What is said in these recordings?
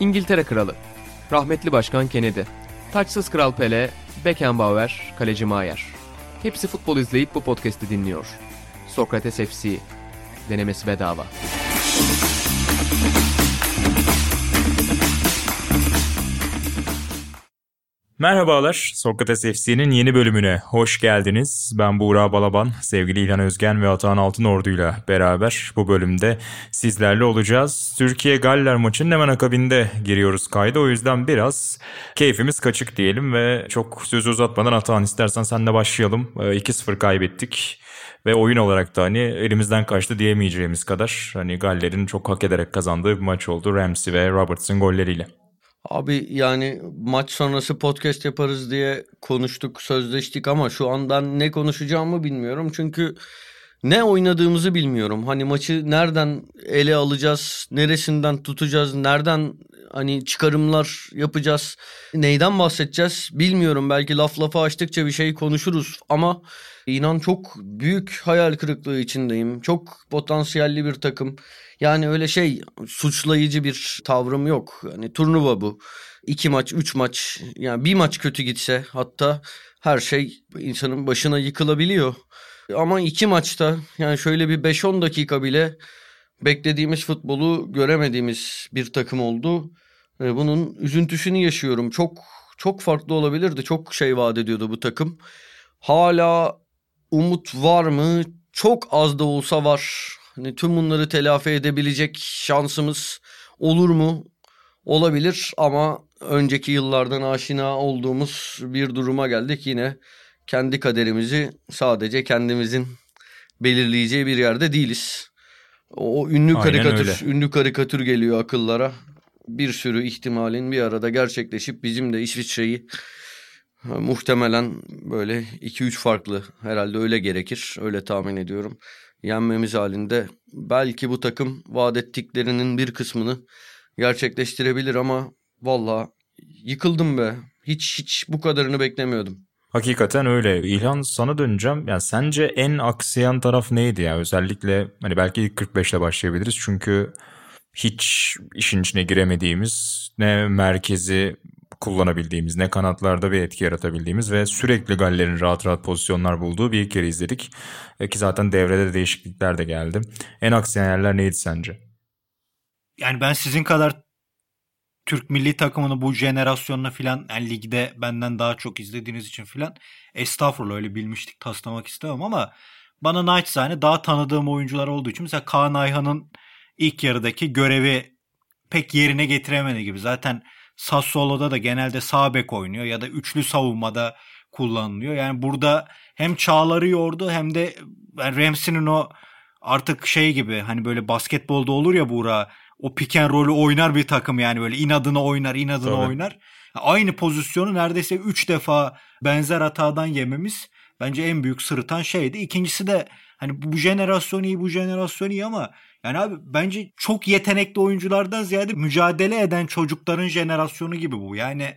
İngiltere Kralı, rahmetli Başkan Kennedy, taçsız Kral Pele, Beckenbauer, Kaleci Maier. Hepsi futbol izleyip bu podcast'i dinliyor. Sokrates FC, denemesi bedava. Merhabalar, Sokrates FC'nin yeni bölümüne hoş geldiniz. Ben Buğra Balaban, sevgili İlhan Özgen ve Atahan Altınordu ile beraber bu bölümde sizlerle olacağız. Türkiye-Galler maçının hemen akabinde giriyoruz kayda. O yüzden biraz keyfimiz kaçık diyelim ve çok sözü uzatmadan Atahan istersen senle başlayalım. 2-0 ee, kaybettik ve oyun olarak da hani elimizden kaçtı diyemeyeceğimiz kadar hani Galler'in çok hak ederek kazandığı bir maç oldu Ramsey ve Robertson golleriyle. Abi yani maç sonrası podcast yaparız diye konuştuk, sözleştik ama şu an ben ne konuşacağımı bilmiyorum. Çünkü ne oynadığımızı bilmiyorum. Hani maçı nereden ele alacağız, neresinden tutacağız, nereden hani çıkarımlar yapacağız, neyden bahsedeceğiz bilmiyorum. Belki laf lafa açtıkça bir şey konuşuruz ama inan çok büyük hayal kırıklığı içindeyim. Çok potansiyelli bir takım. Yani öyle şey suçlayıcı bir tavrım yok. Yani turnuva bu. İki maç, üç maç yani bir maç kötü gitse hatta her şey insanın başına yıkılabiliyor. Ama iki maçta yani şöyle bir 5-10 dakika bile beklediğimiz futbolu göremediğimiz bir takım oldu. Bunun üzüntüsünü yaşıyorum. Çok çok farklı olabilirdi. Çok şey vaat ediyordu bu takım. Hala umut var mı? Çok az da olsa var. Hani tüm bunları telafi edebilecek şansımız olur mu? Olabilir ama önceki yıllardan aşina olduğumuz bir duruma geldik. Yine kendi kaderimizi sadece kendimizin belirleyeceği bir yerde değiliz. O ünlü Aynen karikatür, öyle. ünlü karikatür geliyor akıllara. Bir sürü ihtimalin bir arada gerçekleşip bizim de İsviçre'yi muhtemelen böyle 2-3 farklı herhalde öyle gerekir. Öyle tahmin ediyorum yenmemiz halinde belki bu takım vaat ettiklerinin bir kısmını gerçekleştirebilir ama valla yıkıldım be. Hiç hiç bu kadarını beklemiyordum. Hakikaten öyle. İlhan sana döneceğim. Yani sence en aksayan taraf neydi ya? Özellikle hani belki ilk 45 ile başlayabiliriz. Çünkü hiç işin içine giremediğimiz ne merkezi kullanabildiğimiz, ne kanatlarda bir etki yaratabildiğimiz ve sürekli Galler'in rahat rahat pozisyonlar bulduğu bir ilk izledik. E ki zaten devrede de değişiklikler de geldi. En aksayan yerler neydi sence? Yani ben sizin kadar Türk milli takımını bu jenerasyonla filan yani ligde benden daha çok izlediğiniz için filan estağfurullah öyle bilmiştik taslamak istemem ama bana naçizane daha tanıdığım oyuncular olduğu için mesela Kaan Ayhan'ın ilk yarıdaki görevi pek yerine getiremedi gibi. Zaten Sassuolo'da da genelde sağ bek oynuyor ya da üçlü savunmada kullanılıyor. Yani burada hem Çağlar'ı yordu hem de yani Ramsey'nin o artık şey gibi hani böyle basketbolda olur ya Buğra o pick and roll'ü oynar bir takım yani böyle inadına oynar inadına Tabii. oynar. Aynı pozisyonu neredeyse 3 defa benzer hatadan yememiz bence en büyük sırıtan şeydi. İkincisi de hani bu jenerasyon iyi bu jenerasyon iyi ama yani abi bence çok yetenekli oyunculardan ziyade mücadele eden çocukların jenerasyonu gibi bu. Yani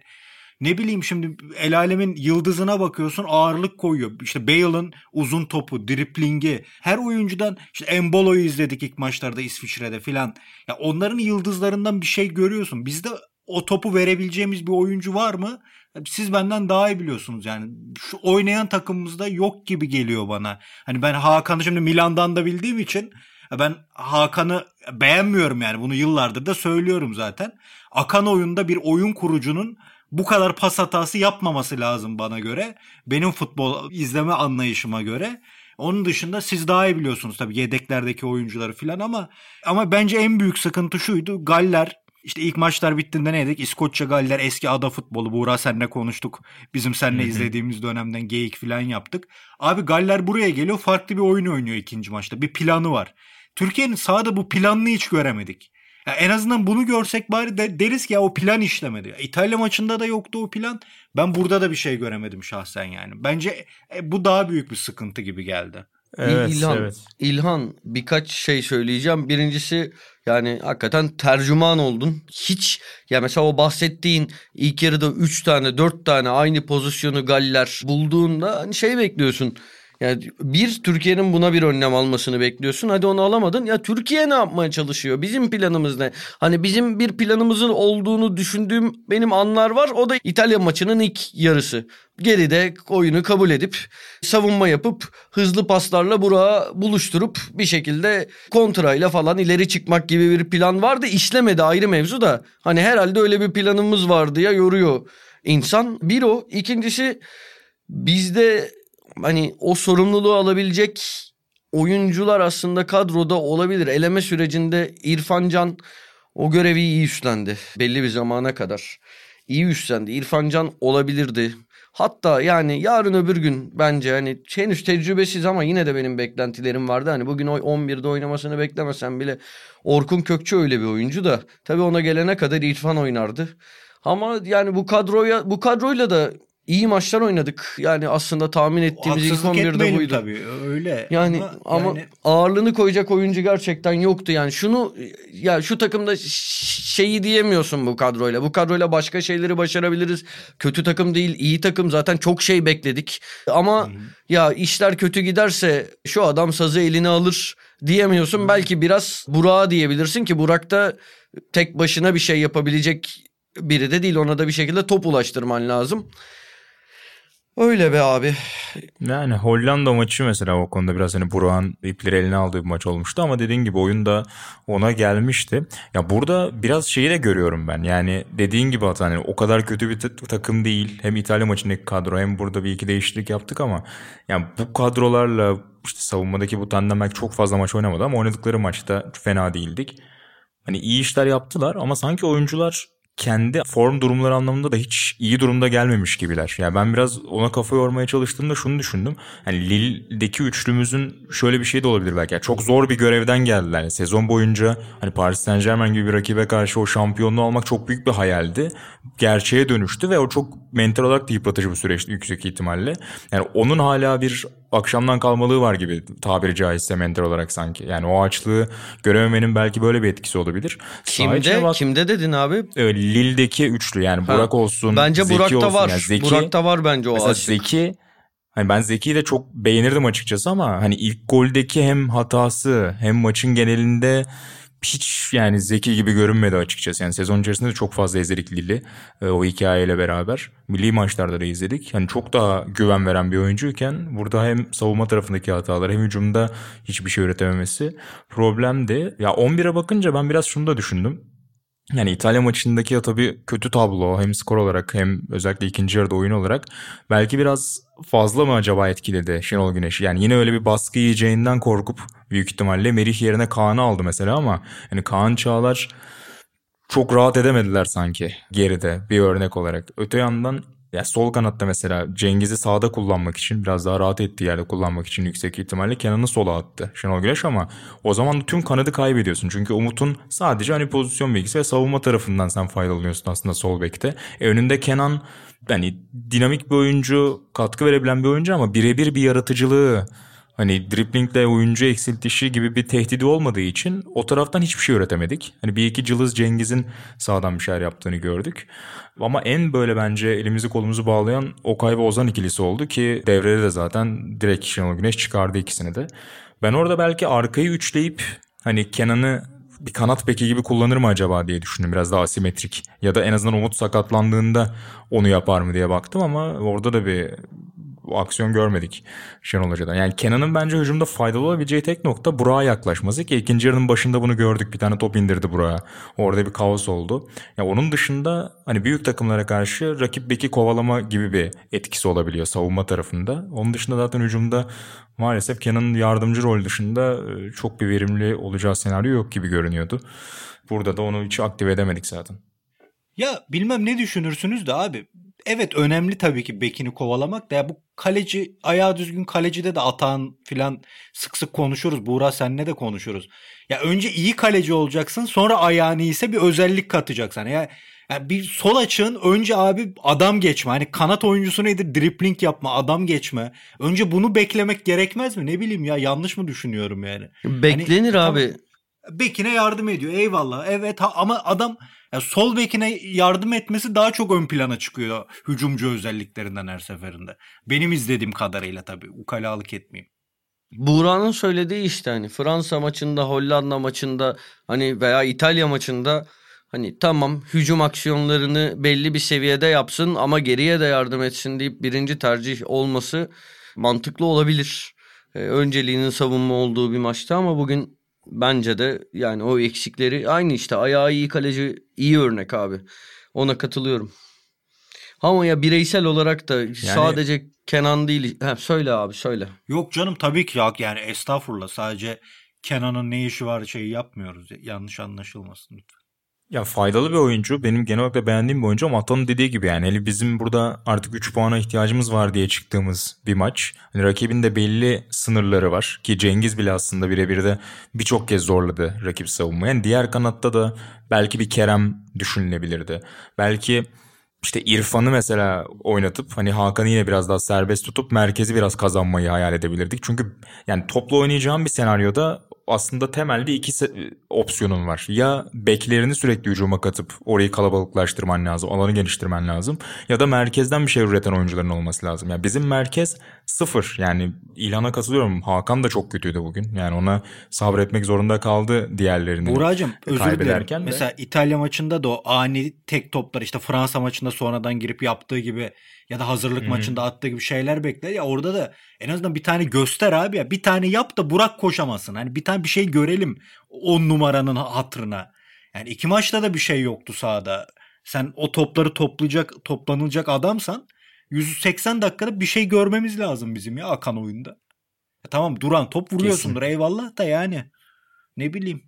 ne bileyim şimdi el alemin yıldızına bakıyorsun ağırlık koyuyor. İşte Bale'ın uzun topu, driplingi. Her oyuncudan işte Embolo'yu izledik ilk maçlarda İsviçre'de filan. Ya onların yıldızlarından bir şey görüyorsun. Bizde o topu verebileceğimiz bir oyuncu var mı? Siz benden daha iyi biliyorsunuz yani. Şu oynayan takımımızda yok gibi geliyor bana. Hani ben Hakan'ı şimdi Milan'dan da bildiğim için ben Hakan'ı beğenmiyorum yani bunu yıllardır da söylüyorum zaten. Akan oyunda bir oyun kurucunun bu kadar pas hatası yapmaması lazım bana göre. Benim futbol izleme anlayışıma göre. Onun dışında siz daha iyi biliyorsunuz tabii yedeklerdeki oyuncuları falan ama ama bence en büyük sıkıntı şuydu. Galler işte ilk maçlar bittiğinde neydik? İskoçya Galler eski ada futbolu. Buğra senle konuştuk. Bizim seninle izlediğimiz dönemden geyik falan yaptık. Abi Galler buraya geliyor. Farklı bir oyun oynuyor ikinci maçta. Bir planı var. Türkiye'nin sahada bu planını hiç göremedik. Ya en azından bunu görsek bari de deriz ki ya o plan işlemedi. Ya İtalya maçında da yoktu o plan. Ben burada da bir şey göremedim şahsen yani. Bence e, bu daha büyük bir sıkıntı gibi geldi. Evet, İlhan, evet. İlhan birkaç şey söyleyeceğim. Birincisi yani hakikaten tercüman oldun. Hiç ya mesela o bahsettiğin ilk yarıda 3 tane 4 tane aynı pozisyonu Galler bulduğunda hani şey bekliyorsun. Yani bir Türkiye'nin buna bir önlem almasını bekliyorsun. Hadi onu alamadın. Ya Türkiye ne yapmaya çalışıyor? Bizim planımız ne? Hani bizim bir planımızın olduğunu düşündüğüm benim anlar var. O da İtalya maçının ilk yarısı. Geride oyunu kabul edip savunma yapıp hızlı paslarla Burak'ı buluşturup bir şekilde kontrayla falan ileri çıkmak gibi bir plan vardı. İşlemedi ayrı mevzu da. Hani herhalde öyle bir planımız vardı ya yoruyor insan. Bir o. İkincisi bizde hani o sorumluluğu alabilecek oyuncular aslında kadroda olabilir. Eleme sürecinde İrfan Can o görevi iyi üstlendi. Belli bir zamana kadar. iyi üstlendi. İrfan Can olabilirdi. Hatta yani yarın öbür gün bence hani henüz tecrübesiz ama yine de benim beklentilerim vardı. Hani bugün o 11'de oynamasını beklemesem bile Orkun Kökçü öyle bir oyuncu da tabii ona gelene kadar İrfan oynardı. Ama yani bu kadroya bu kadroyla da iyi maçlar oynadık. Yani aslında tahmin ettiğimiz ilk 11'de buydu. tabii öyle. Yani ama, ama yani... ağırlığını koyacak oyuncu gerçekten yoktu. Yani şunu ya şu takımda şeyi diyemiyorsun bu kadroyla. Bu kadroyla başka şeyleri başarabiliriz. Kötü takım değil, iyi takım. Zaten çok şey bekledik. Ama hmm. ya işler kötü giderse şu adam sazı eline alır diyemiyorsun. Hmm. Belki biraz Burak'a diyebilirsin ki Burak da tek başına bir şey yapabilecek biri de değil. Ona da bir şekilde top ulaştırman lazım. Öyle be abi. Yani Hollanda maçı mesela o konuda biraz hani Burak'ın ipleri eline aldığı bir maç olmuştu ama dediğin gibi oyun da ona gelmişti. Ya burada biraz şeyi de görüyorum ben. Yani dediğin gibi hani o kadar kötü bir takım değil. Hem İtalya maçındaki kadro hem burada bir iki değişiklik yaptık ama yani bu kadrolarla işte savunmadaki bu tandem çok fazla maç oynamadı ama oynadıkları maçta fena değildik. Hani iyi işler yaptılar ama sanki oyuncular kendi form durumları anlamında da hiç iyi durumda gelmemiş gibiler. Yani ben biraz ona kafa yormaya çalıştığımda şunu düşündüm. Hani Lille'deki üçlümüzün şöyle bir şey de olabilir belki. Yani çok zor bir görevden geldiler. Yani sezon boyunca hani Paris Saint Germain gibi bir rakibe karşı o şampiyonluğu almak çok büyük bir hayaldi. Gerçeğe dönüştü ve o çok mental olarak da yıpratıcı bir süreçti yüksek ihtimalle. Yani onun hala bir akşamdan kalmalığı var gibi tabiri caizse mental olarak sanki. Yani o açlığı görememenin belki böyle bir etkisi olabilir. Kimde? Bak, Kimde dedin abi? Evet, Lille'deki üçlü yani ha. Burak olsun, Bence Zeki Burak'ta olsun. var. Yani Zeki, Burak'ta var bence o mesela açlık. Zeki Hani ben Zeki'yi de çok beğenirdim açıkçası ama hani ilk goldeki hem hatası hem maçın genelinde hiç yani zeki gibi görünmedi açıkçası. Yani sezon içerisinde de çok fazla izledik Lili e, o hikayeyle beraber. Milli maçlarda da izledik. Hani çok daha güven veren bir oyuncuyken burada hem savunma tarafındaki hatalar hem hücumda hiçbir şey üretememesi problemdi. Ya 11'e bakınca ben biraz şunu da düşündüm. Yani İtalya maçındaki ya tabii kötü tablo hem skor olarak hem özellikle ikinci yarıda oyun olarak belki biraz fazla mı acaba etkiledi Şenol Güneş? Yani yine öyle bir baskı yiyeceğinden korkup büyük ihtimalle Merih yerine Kaan'ı aldı mesela ama yani Kaan Çağlar çok rahat edemediler sanki geride bir örnek olarak. Öte yandan ya sol kanatta mesela Cengiz'i sağda kullanmak için biraz daha rahat ettiği yerde kullanmak için yüksek ihtimalle Kenan'ı sola attı Şenol Güneş ama o zaman tüm kanadı kaybediyorsun. Çünkü Umut'un sadece hani pozisyon bilgisi ve savunma tarafından sen faydalanıyorsun aslında sol bekte. E önünde Kenan yani dinamik bir oyuncu, katkı verebilen bir oyuncu ama birebir bir yaratıcılığı Hani driplingle oyuncu eksiltişi gibi bir tehdidi olmadığı için o taraftan hiçbir şey üretemedik. Hani bir iki cılız Cengiz'in sağdan bir şeyler yaptığını gördük. Ama en böyle bence elimizi kolumuzu bağlayan Okay ve Ozan ikilisi oldu ki devrede de zaten direkt Şenol Güneş çıkardı ikisini de. Ben orada belki arkayı üçleyip hani Kenan'ı bir kanat beki gibi kullanır mı acaba diye düşündüm. Biraz daha asimetrik. Ya da en azından Umut sakatlandığında onu yapar mı diye baktım ama orada da bir aksiyon görmedik Şenol Hoca'dan. Yani Kenan'ın bence hücumda faydalı olabileceği tek nokta Burak'a yaklaşması ki ikinci yarının başında bunu gördük. Bir tane top indirdi Burak'a. Orada bir kaos oldu. Ya onun dışında hani büyük takımlara karşı rakip beki kovalama gibi bir etkisi olabiliyor savunma tarafında. Onun dışında zaten hücumda maalesef Kenan'ın yardımcı rol dışında e, çok bir verimli olacağı senaryo yok gibi görünüyordu. Burada da onu hiç aktive edemedik zaten. Ya bilmem ne düşünürsünüz de abi evet önemli tabii ki bekini kovalamak da ya bu kaleci ayağı düzgün kalecide de atan filan sık sık konuşuruz. Buğra senle de konuşuruz. Ya önce iyi kaleci olacaksın sonra ayağını ise bir özellik katacaksın. Ya yani bir sol açığın önce abi adam geçme. Hani kanat oyuncusu nedir? Dripling yapma, adam geçme. Önce bunu beklemek gerekmez mi? Ne bileyim ya yanlış mı düşünüyorum yani? Beklenir hani, abi. Tamam. bekine yardım ediyor. Eyvallah. Evet ha, ama adam ya sol bekine yardım etmesi daha çok ön plana çıkıyor hücumcu özelliklerinden her seferinde. Benim izlediğim kadarıyla tabii. Ukalalık etmeyeyim. Buğra'nın söylediği işte hani Fransa maçında, Hollanda maçında hani veya İtalya maçında hani tamam hücum aksiyonlarını belli bir seviyede yapsın ama geriye de yardım etsin deyip birinci tercih olması mantıklı olabilir. Ee, önceliğinin savunma olduğu bir maçta ama bugün bence de yani o eksikleri aynı işte ayağı iyi kaleci iyi örnek abi. Ona katılıyorum. Ama ya bireysel olarak da yani... sadece Kenan değil. Ha, söyle abi söyle. Yok canım tabii ki ya yani estağfurullah sadece Kenan'ın ne işi var şeyi yapmıyoruz. Yanlış anlaşılmasın lütfen. Ya faydalı bir oyuncu. Benim genel olarak da beğendiğim bir oyuncu ama Atan'ın dediği gibi yani hele bizim burada artık 3 puana ihtiyacımız var diye çıktığımız bir maç. Hani rakibin de belli sınırları var ki Cengiz bile aslında birebir de birçok kez zorladı rakip savunmayı. Yani diğer kanatta da belki bir Kerem düşünülebilirdi. Belki işte İrfan'ı mesela oynatıp hani Hakan'ı yine biraz daha serbest tutup merkezi biraz kazanmayı hayal edebilirdik. Çünkü yani toplu oynayacağım bir senaryoda aslında temelde iki opsiyonun var. Ya beklerini sürekli hücuma katıp orayı kalabalıklaştırman lazım, alanı geliştirmen lazım. Ya da merkezden bir şey üreten oyuncuların olması lazım. Yani bizim merkez sıfır. Yani İlhan'a katılıyorum. Hakan da çok kötüydü bugün. Yani ona sabretmek zorunda kaldı diğerlerini Buracığım özür dilerim. De. Mesela İtalya maçında da o ani tek toplar işte Fransa maçında sonradan girip yaptığı gibi ya da hazırlık Hı-hı. maçında attığı gibi şeyler bekler ya orada da en azından bir tane göster abi ya bir tane yap da Burak koşamasın. Hani bir tane bir şey görelim on numaranın hatırına. Yani iki maçta da bir şey yoktu sahada. Sen o topları toplayacak toplanılacak adamsan 180 dakikada bir şey görmemiz lazım bizim ya akan oyunda. Ya tamam duran top vuruyorsundur Kesin. eyvallah da yani. Ne bileyim.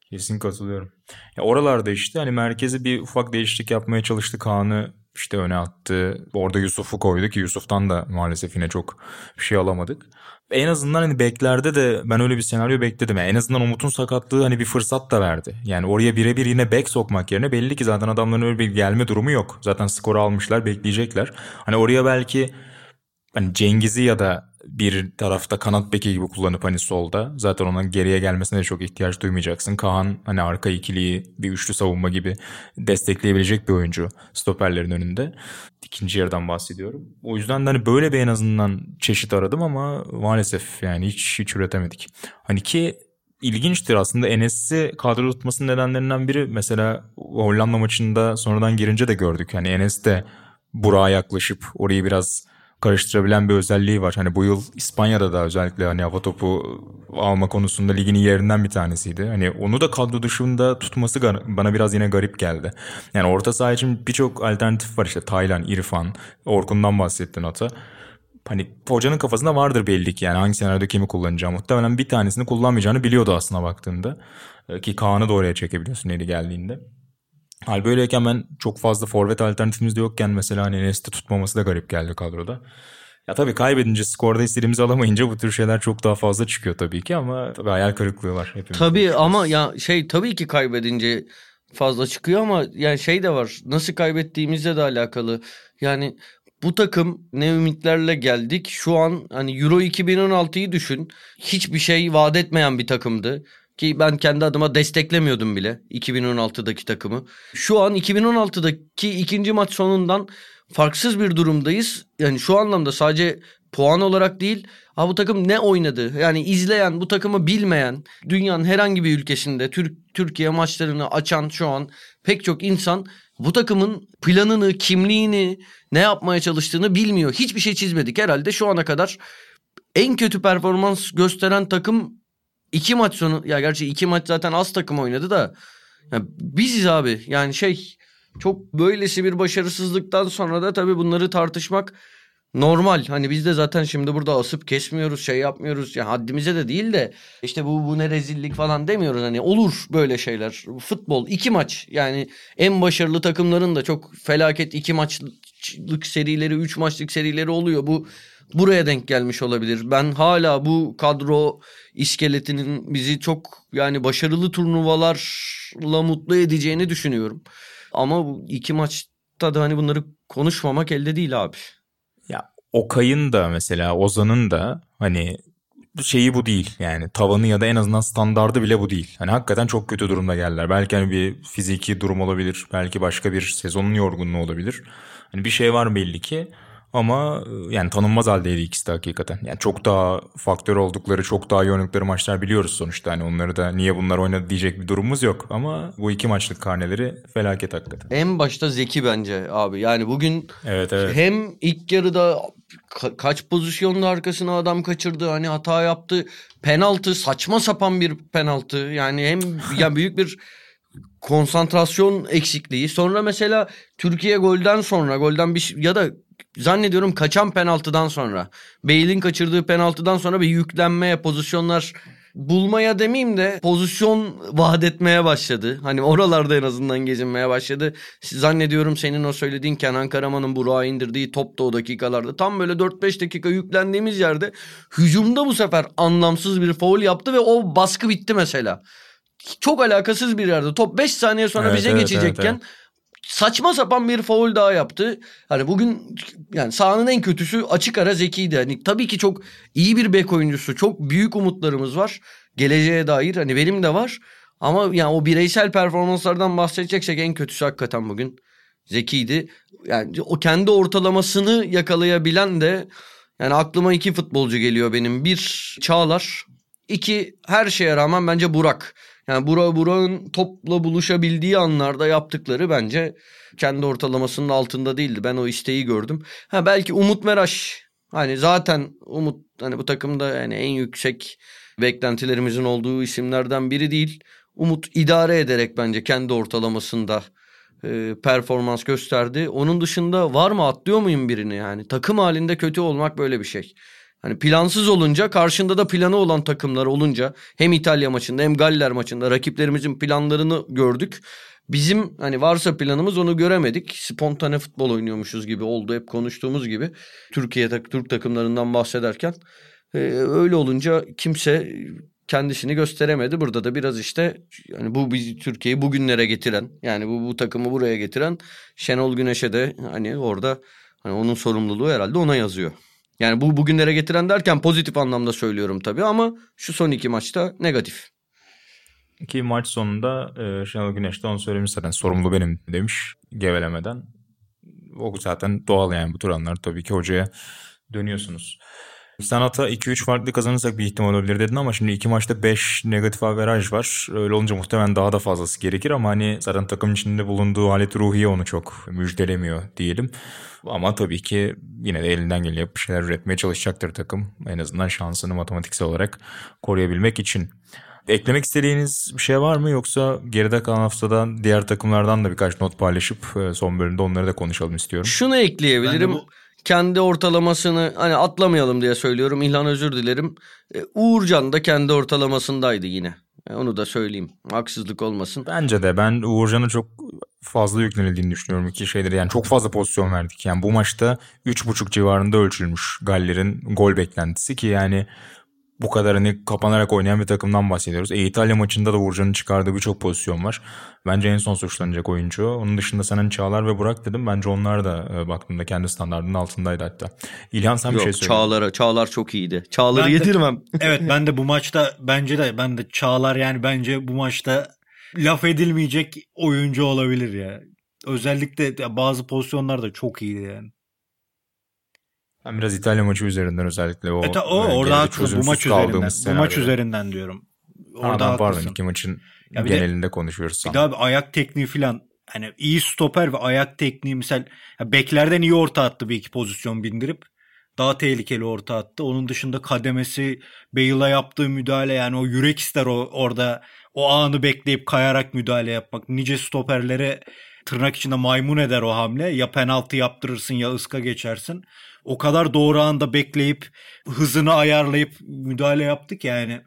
Kesin katılıyorum. Ya oralarda işte hani merkezi bir ufak değişiklik yapmaya çalıştı Kaan'ı işte öne attı. Orada Yusuf'u koydu ki Yusuf'tan da maalesef yine çok bir şey alamadık. En azından hani beklerde de ben öyle bir senaryo bekledim. Yani en azından Umut'un sakatlığı hani bir fırsat da verdi. Yani oraya birebir yine bek sokmak yerine belli ki zaten adamların öyle bir gelme durumu yok. Zaten skoru almışlar bekleyecekler. Hani oraya belki hani Cengiz'i ya da bir tarafta kanat beki gibi kullanıp hani solda zaten onun geriye gelmesine de çok ihtiyaç duymayacaksın. Kaan hani arka ikiliyi bir üçlü savunma gibi destekleyebilecek bir oyuncu stoperlerin önünde. İkinci yarıdan bahsediyorum. O yüzden de hani böyle bir en azından çeşit aradım ama maalesef yani hiç hiç üretemedik. Hani ki ilginçtir aslında Enes'i kadro tutmasının nedenlerinden biri mesela Hollanda maçında sonradan girince de gördük. Hani Enes de Burak'a yaklaşıp orayı biraz karıştırabilen bir özelliği var. Hani bu yıl İspanya'da da özellikle hani hava topu alma konusunda ligin yerinden bir tanesiydi. Hani onu da kadro dışında tutması bana biraz yine garip geldi. Yani orta saha için birçok alternatif var işte Taylan, İrfan, Orkun'dan bahsettin Ata. Hani hocanın kafasında vardır belli ki yani hangi senaryoda kimi kullanacağı. Muhtemelen bir tanesini kullanmayacağını biliyordu aslında baktığında. Ki Kaan'ı da oraya çekebiliyorsun yeri geldiğinde. Hal böyleyken ben çok fazla forvet alternatifimiz de yokken mesela hani Enes'te tutmaması da garip geldi kadroda. Ya tabii kaybedince skorda istediğimizi alamayınca bu tür şeyler çok daha fazla çıkıyor tabii ki ama tabii hayal kırıklığı var. Hepimiz tabii ama ya şey tabii ki kaybedince fazla çıkıyor ama yani şey de var. Nasıl kaybettiğimizle de alakalı. Yani bu takım ne ümitlerle geldik. Şu an hani Euro 2016'yı düşün. Hiçbir şey vaat etmeyen bir takımdı. Ki ben kendi adıma desteklemiyordum bile 2016'daki takımı. Şu an 2016'daki ikinci maç sonundan farksız bir durumdayız. Yani şu anlamda sadece puan olarak değil ha bu takım ne oynadı? Yani izleyen, bu takımı bilmeyen, dünyanın herhangi bir ülkesinde Türk Türkiye maçlarını açan şu an pek çok insan bu takımın planını, kimliğini, ne yapmaya çalıştığını bilmiyor. Hiçbir şey çizmedik herhalde şu ana kadar. En kötü performans gösteren takım iki maç sonu ya gerçi iki maç zaten az takım oynadı da ya biziz abi. Yani şey çok böylesi bir başarısızlıktan sonra da tabii bunları tartışmak normal. Hani biz de zaten şimdi burada asıp kesmiyoruz, şey yapmıyoruz. Yani haddimize de değil de işte bu bu ne rezillik falan demiyoruz. Hani olur böyle şeyler. Futbol iki maç yani en başarılı takımların da çok felaket iki maçlık serileri, üç maçlık serileri oluyor. Bu buraya denk gelmiş olabilir. Ben hala bu kadro iskeletinin bizi çok yani başarılı turnuvalarla mutlu edeceğini düşünüyorum. Ama iki maçta da hani bunları konuşmamak elde değil abi. Ya Okay'ın da mesela Ozan'ın da hani şeyi bu değil. Yani tavanı ya da en azından standardı bile bu değil. Hani hakikaten çok kötü durumda geldiler. Belki hani bir fiziki durum olabilir. Belki başka bir sezonun yorgunluğu olabilir. Hani bir şey var belli ki. Ama e, yani tanınmaz haldeydi ikisi de hakikaten. Yani çok daha faktör oldukları, çok daha yoğunlukları maçlar biliyoruz sonuçta. Hani onları da niye bunlar oynadı diyecek bir durumumuz yok. Ama bu iki maçlık karneleri felaket hakikaten. En başta Zeki bence abi. Yani bugün Evet evet. hem ilk yarıda ka- kaç pozisyonda arkasına adam kaçırdı. Hani hata yaptı. Penaltı saçma sapan bir penaltı. Yani hem ya büyük bir konsantrasyon eksikliği. Sonra mesela Türkiye golden sonra golden bir ya da zannediyorum kaçan penaltıdan sonra Bale'in kaçırdığı penaltıdan sonra bir yüklenmeye pozisyonlar bulmaya demeyeyim de pozisyon vaat etmeye başladı. Hani oralarda en azından gezinmeye başladı. Zannediyorum senin o söylediğin Kenan Karaman'ın Burak'a indirdiği top da o dakikalarda. Tam böyle 4-5 dakika yüklendiğimiz yerde hücumda bu sefer anlamsız bir foul yaptı ve o baskı bitti mesela. Çok alakasız bir yerde. Top 5 saniye sonra Evet, bize evet, geçecekken evet, saçma sapan bir foul daha yaptı. Hani bugün yani sahanın en kötüsü açık ara Zeki'ydi. Hani tabii ki çok iyi bir bek oyuncusu. Çok büyük umutlarımız var. Geleceğe dair hani benim de var. Ama yani o bireysel performanslardan bahsedeceksek en kötüsü hakikaten bugün Zeki'ydi. Yani o kendi ortalamasını yakalayabilen de yani aklıma iki futbolcu geliyor benim. Bir Çağlar, iki her şeye rağmen bence Burak. Yani Burak Burak'ın topla buluşabildiği anlarda yaptıkları bence kendi ortalamasının altında değildi. Ben o isteği gördüm. Ha belki Umut Meraş hani zaten Umut hani bu takımda yani en yüksek beklentilerimizin olduğu isimlerden biri değil. Umut idare ederek bence kendi ortalamasında e, performans gösterdi. Onun dışında var mı atlıyor muyum birini yani? Takım halinde kötü olmak böyle bir şey. Hani plansız olunca karşında da planı olan takımlar olunca hem İtalya maçında hem Galler maçında rakiplerimizin planlarını gördük. Bizim hani varsa planımız onu göremedik. Spontane futbol oynuyormuşuz gibi oldu hep konuştuğumuz gibi. Türkiye Türk takımlarından bahsederken Ee, öyle olunca kimse kendisini gösteremedi. Burada da biraz işte yani bu bizi Türkiye'yi bugünlere getiren yani bu bu takımı buraya getiren Şenol Güneş'e de hani orada hani onun sorumluluğu herhalde ona yazıyor. Yani bu bugünlere getiren derken pozitif anlamda söylüyorum tabii ama şu son iki maçta negatif. Ki maç sonunda e, Şenol Güneş de onu söylemiş zaten sorumlu benim demiş gevelemeden. O zaten doğal yani bu tür tabii ki hocaya dönüyorsunuz. Sen hata 2-3 farklı kazanırsak bir ihtimal olabilir dedin ama şimdi iki maçta 5 negatif averaj var. Öyle olunca muhtemelen daha da fazlası gerekir ama hani zaten takım içinde bulunduğu halet ruhiye onu çok müjdelemiyor diyelim. Ama tabii ki yine de elinden geleni bir şeyler üretmeye çalışacaktır takım. En azından şansını matematiksel olarak koruyabilmek için. Eklemek istediğiniz bir şey var mı yoksa geride kalan haftadan diğer takımlardan da birkaç not paylaşıp e, son bölümde onları da konuşalım istiyorum. Şunu ekleyebilirim. Ben de bu- Kendi ortalamasını hani atlamayalım diye söylüyorum. İlhan özür dilerim. Ee, Uğurcan da kendi ortalamasındaydı yine. E, Onu da söyleyeyim. Haksızlık olmasın. Bence de ben Uğurcan'a çok fazla yüklenildiğini düşünüyorum iki şeyleri. Yani çok fazla pozisyon verdik. Yani bu maçta 3.5 civarında ölçülmüş Galler'in gol beklentisi ki yani bu kadar hani kapanarak oynayan bir takımdan bahsediyoruz. E, İtalya maçında da Uğurcan'ın çıkardığı birçok pozisyon var. Bence en son suçlanacak oyuncu. Onun dışında sen hani Çağlar ve Burak dedim. Bence onlar da e, baktığımda kendi standartının altındaydı hatta. İlhan sen bir şey Yok söyle. Çağlar'a. Çağlar çok iyiydi. Çağlar'ı Ben de- yedirmem. Evet ben de bu maçta bence de ben de Çağlar yani bence bu maçta laf edilmeyecek oyuncu olabilir ya. Özellikle bazı pozisyonlarda çok iyiydi yani. Ben biraz İtalya maçı üzerinden özellikle o, E ta- o e, orada haklısın. Bu maç üzerinden. kaldığımız Bu maç üzerinden diyorum. Orada Pardon, pardon iki maçın Ya bir de- genelinde konuşuyoruz. Bir daha bir ayak tekniği falan hani iyi stoper ve ayak tekniği misal ya beklerden iyi orta attı bir iki pozisyon bindirip daha tehlikeli orta attı. Onun dışında kademesi Bale'a yaptığı müdahale yani o yürek ister o orada o anı bekleyip kayarak müdahale yapmak. Nice stoperlere tırnak içinde maymun eder o hamle. Ya penaltı yaptırırsın ya ıska geçersin. O kadar doğru anda bekleyip hızını ayarlayıp müdahale yaptık yani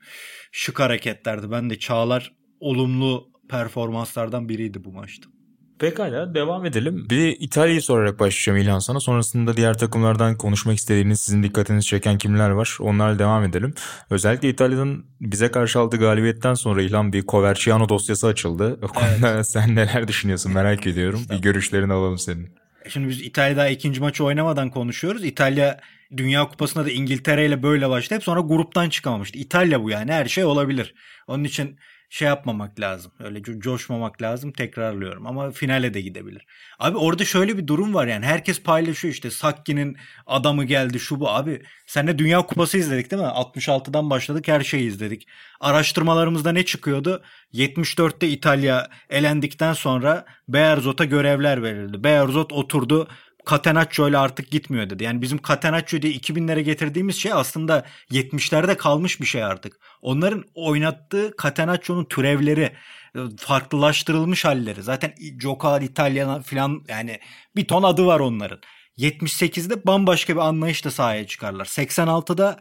şık hareketlerdi. Ben de Çağlar olumlu performanslardan biriydi bu maçta. Pekala devam edelim. Bir İtalya'yı sorarak başlayacağım İlhan sana. Sonrasında diğer takımlardan konuşmak istediğiniz, sizin dikkatinizi çeken kimler var? Onlarla devam edelim. Özellikle İtalya'nın bize karşı aldığı galibiyetten sonra İlhan bir Coverciano dosyası açıldı. O konuda sen neler düşünüyorsun merak ediyorum. Bir görüşlerini alalım senin. Şimdi biz İtalya'da ikinci maçı oynamadan konuşuyoruz. İtalya Dünya Kupası'nda da İngiltere ile böyle başlayıp sonra gruptan çıkamamıştı. İtalya bu yani her şey olabilir. Onun için şey yapmamak lazım. Öyle coşmamak lazım tekrarlıyorum ama finale de gidebilir. Abi orada şöyle bir durum var yani herkes paylaşıyor işte Sakki'nin adamı geldi şu bu abi. Senle Dünya Kupası izledik değil mi? 66'dan başladık her şeyi izledik. Araştırmalarımızda ne çıkıyordu? 74'te İtalya elendikten sonra Beyerzot'a görevler verildi. Beyerzot oturdu Catenaccio ile artık gitmiyor dedi. Yani bizim Catenaccio diye 2000'lere getirdiğimiz şey aslında 70'lerde kalmış bir şey artık. Onların oynattığı Catenaccio'nun türevleri e, farklılaştırılmış halleri. Zaten Joker İtalyan falan yani bir ton adı var onların. 78'de bambaşka bir anlayışla sahaya çıkarlar. 86'da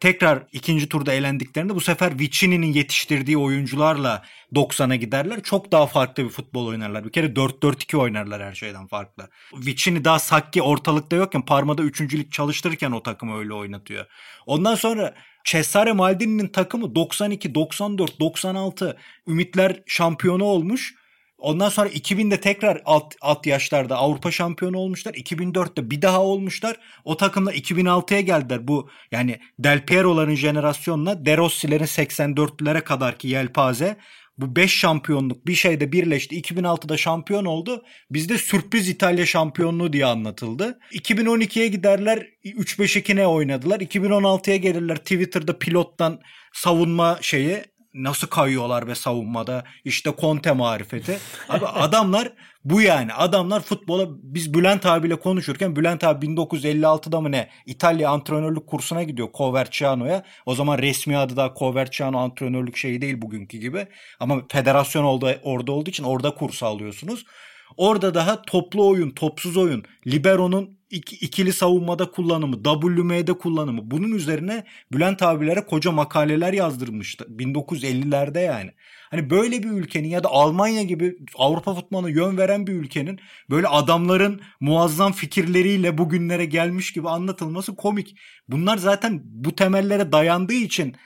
tekrar ikinci turda elendiklerinde bu sefer Vicini'nin yetiştirdiği oyuncularla 90'a giderler. Çok daha farklı bir futbol oynarlar. Bir kere 4-4-2 oynarlar her şeyden farklı. Vicini daha Sakki ortalıkta yokken Parma'da üçüncülük çalıştırırken o takımı öyle oynatıyor. Ondan sonra Cesare Maldini'nin takımı 92, 94, 96 Ümitler şampiyonu olmuş. Ondan sonra 2000'de tekrar alt, alt yaşlarda Avrupa şampiyonu olmuşlar. 2004'te bir daha olmuşlar. O takımla 2006'ya geldiler. Bu yani Del Piero'ların jenerasyonla De Rossi'lerin 84'lere kadarki yelpaze bu 5 şampiyonluk bir şeyde birleşti. 2006'da şampiyon oldu. Bizde sürpriz İtalya şampiyonluğu diye anlatıldı. 2012'ye giderler 3-5-2 ne oynadılar. 2016'ya gelirler Twitter'da pilottan savunma şeyi nasıl kayıyorlar ve savunmada işte Conte marifeti. Abi adamlar bu yani adamlar futbola biz Bülent abiyle konuşurken Bülent abi 1956'da mı ne İtalya antrenörlük kursuna gidiyor Coverciano'ya. O zaman resmi adı da Coverciano antrenörlük şeyi değil bugünkü gibi. Ama federasyon oldu, orada olduğu için orada kurs alıyorsunuz. Orada daha toplu oyun, topsuz oyun, libero'nun ikili savunmada kullanımı, WM'de kullanımı. Bunun üzerine Bülent abilere koca makaleler yazdırmıştı. 1950'lerde yani. Hani böyle bir ülkenin ya da Almanya gibi Avrupa futboluna yön veren bir ülkenin böyle adamların muazzam fikirleriyle bugünlere gelmiş gibi anlatılması komik. Bunlar zaten bu temellere dayandığı için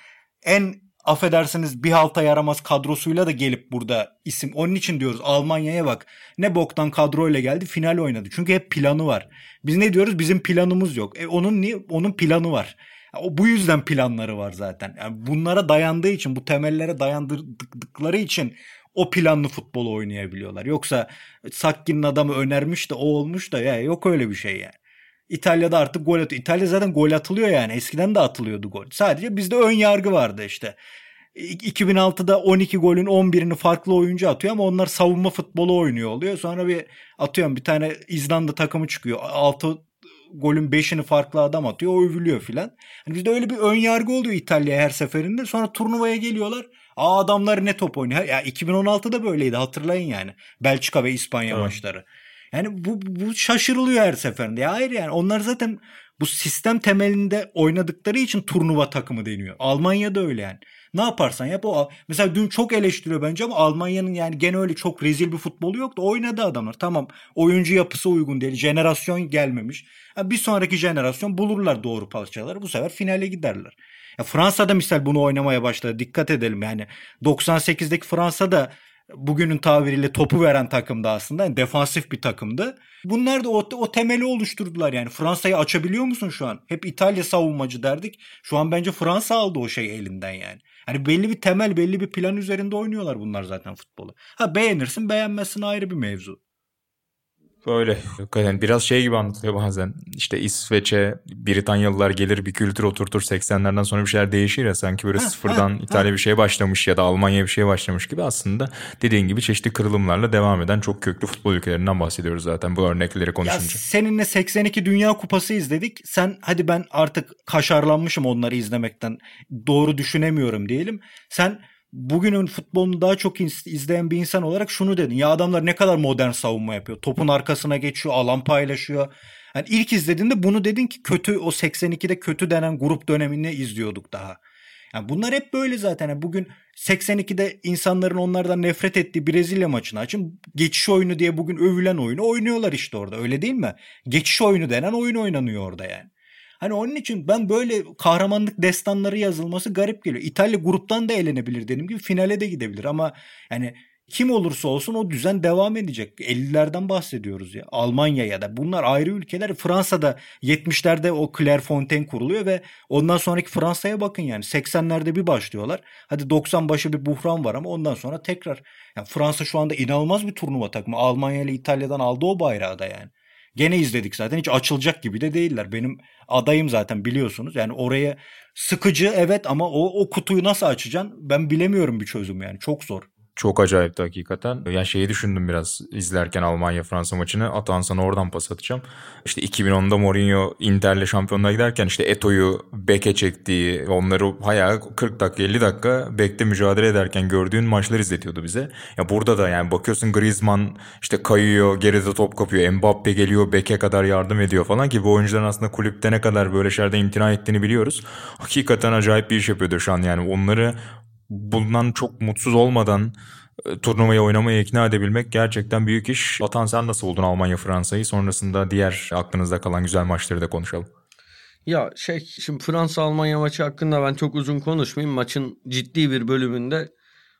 en affedersiniz bir halta yaramaz kadrosuyla da gelip burada isim. Onun için diyoruz Almanya'ya bak. Ne boktan kadroyla geldi final oynadı. Çünkü hep planı var. Biz ne diyoruz? Bizim planımız yok. E onun niye? Onun planı var. O bu yüzden planları var zaten. Yani bunlara dayandığı için, bu temellere dayandırdıkları için o planlı futbol oynayabiliyorlar. Yoksa Sakki'nin adamı önermiş de o olmuş da ya yok öyle bir şey yani. İtalya'da artık gol atıyor. İtalya zaten gol atılıyor yani. Eskiden de atılıyordu gol. Sadece bizde ön yargı vardı işte. 2006'da 12 golün 11'ini farklı oyuncu atıyor ama onlar savunma futbolu oynuyor oluyor. Sonra bir atıyorum bir tane İzlanda takımı çıkıyor. 6 golün 5'ini farklı adam atıyor. O övülüyor filan. Hani bizde öyle bir ön yargı oluyor İtalya'ya her seferinde. Sonra turnuvaya geliyorlar. Aa adamlar ne top oynuyor. Ya 2016'da böyleydi hatırlayın yani. Belçika ve İspanya evet. maçları. Yani bu, bu şaşırılıyor her seferinde. Ya hayır yani onlar zaten bu sistem temelinde oynadıkları için turnuva takımı deniyor. Almanya'da öyle yani. Ne yaparsan yap o. Mesela dün çok eleştiriyor bence ama Almanya'nın yani gene öyle çok rezil bir futbolu yok da oynadı adamlar. Tamam oyuncu yapısı uygun değil. Jenerasyon gelmemiş. Yani bir sonraki jenerasyon bulurlar doğru parçaları. Bu sefer finale giderler. Ya Fransa'da misal bunu oynamaya başladı. Dikkat edelim yani. 98'deki Fransa'da bugünün tabiriyle topu veren takımdı aslında. Yani defansif bir takımdı. Bunlar da o, o temeli oluşturdular yani. Fransa'yı açabiliyor musun şu an? Hep İtalya savunmacı derdik. Şu an bence Fransa aldı o şey elinden yani. Hani belli bir temel, belli bir plan üzerinde oynuyorlar bunlar zaten futbolu. Ha beğenirsin, beğenmezsin ayrı bir mevzu. Böyle. Yani biraz şey gibi anlatıyor bazen. İşte İsveç'e Britanyalılar gelir bir kültür oturtur 80'lerden sonra bir şeyler değişir ya sanki böyle sıfırdan İtalya bir şey başlamış ya da Almanya bir şey başlamış gibi aslında dediğin gibi çeşitli kırılımlarla devam eden çok köklü futbol ülkelerinden bahsediyoruz zaten bu örnekleri konuşunca. Ya seninle 82 Dünya Kupası izledik. Sen hadi ben artık kaşarlanmışım onları izlemekten. Doğru düşünemiyorum diyelim. Sen bugünün futbolunu daha çok izleyen bir insan olarak şunu dedin. Ya adamlar ne kadar modern savunma yapıyor. Topun arkasına geçiyor, alan paylaşıyor. Yani ilk izlediğinde bunu dedin ki kötü o 82'de kötü denen grup dönemini izliyorduk daha. Yani bunlar hep böyle zaten. Yani bugün 82'de insanların onlardan nefret ettiği Brezilya maçını açın. Geçiş oyunu diye bugün övülen oyunu oynuyorlar işte orada. Öyle değil mi? Geçiş oyunu denen oyun oynanıyor orada yani. Hani onun için ben böyle kahramanlık destanları yazılması garip geliyor. İtalya gruptan da eğlenebilir dediğim gibi finale de gidebilir ama yani kim olursa olsun o düzen devam edecek. 50'lerden bahsediyoruz ya. Almanya ya da bunlar ayrı ülkeler. Fransa'da 70'lerde o Clairefontaine kuruluyor ve ondan sonraki Fransa'ya bakın yani 80'lerde bir başlıyorlar. Hadi 90 başı bir buhran var ama ondan sonra tekrar. Yani Fransa şu anda inanılmaz bir turnuva takımı. Almanya ile İtalya'dan aldı o bayrağı da yani. Gene izledik zaten hiç açılacak gibi de değiller. Benim adayım zaten biliyorsunuz. Yani oraya sıkıcı evet ama o, o kutuyu nasıl açacaksın ben bilemiyorum bir çözüm yani çok zor. Çok acayipti hakikaten. Yani şeyi düşündüm biraz izlerken Almanya-Fransa maçını. Atan sana oradan pas atacağım. İşte 2010'da Mourinho Inter'le şampiyonluğa giderken işte Eto'yu beke çektiği, onları bayağı 40 dakika 50 dakika bekte mücadele ederken gördüğün maçlar izletiyordu bize. Ya burada da yani bakıyorsun Griezmann işte kayıyor, geride top kapıyor. Mbappe geliyor, beke kadar yardım ediyor falan ki bu oyuncuların aslında kulüpte ne kadar böyle şeylerden imtina ettiğini biliyoruz. Hakikaten acayip bir iş yapıyordu şu an yani. Onları bundan çok mutsuz olmadan e, turnuvayı oynamaya ikna edebilmek gerçekten büyük iş. Atan sen nasıl buldun Almanya Fransa'yı? Sonrasında diğer aklınızda kalan güzel maçları da konuşalım. Ya şey şimdi Fransa Almanya maçı hakkında ben çok uzun konuşmayayım. Maçın ciddi bir bölümünde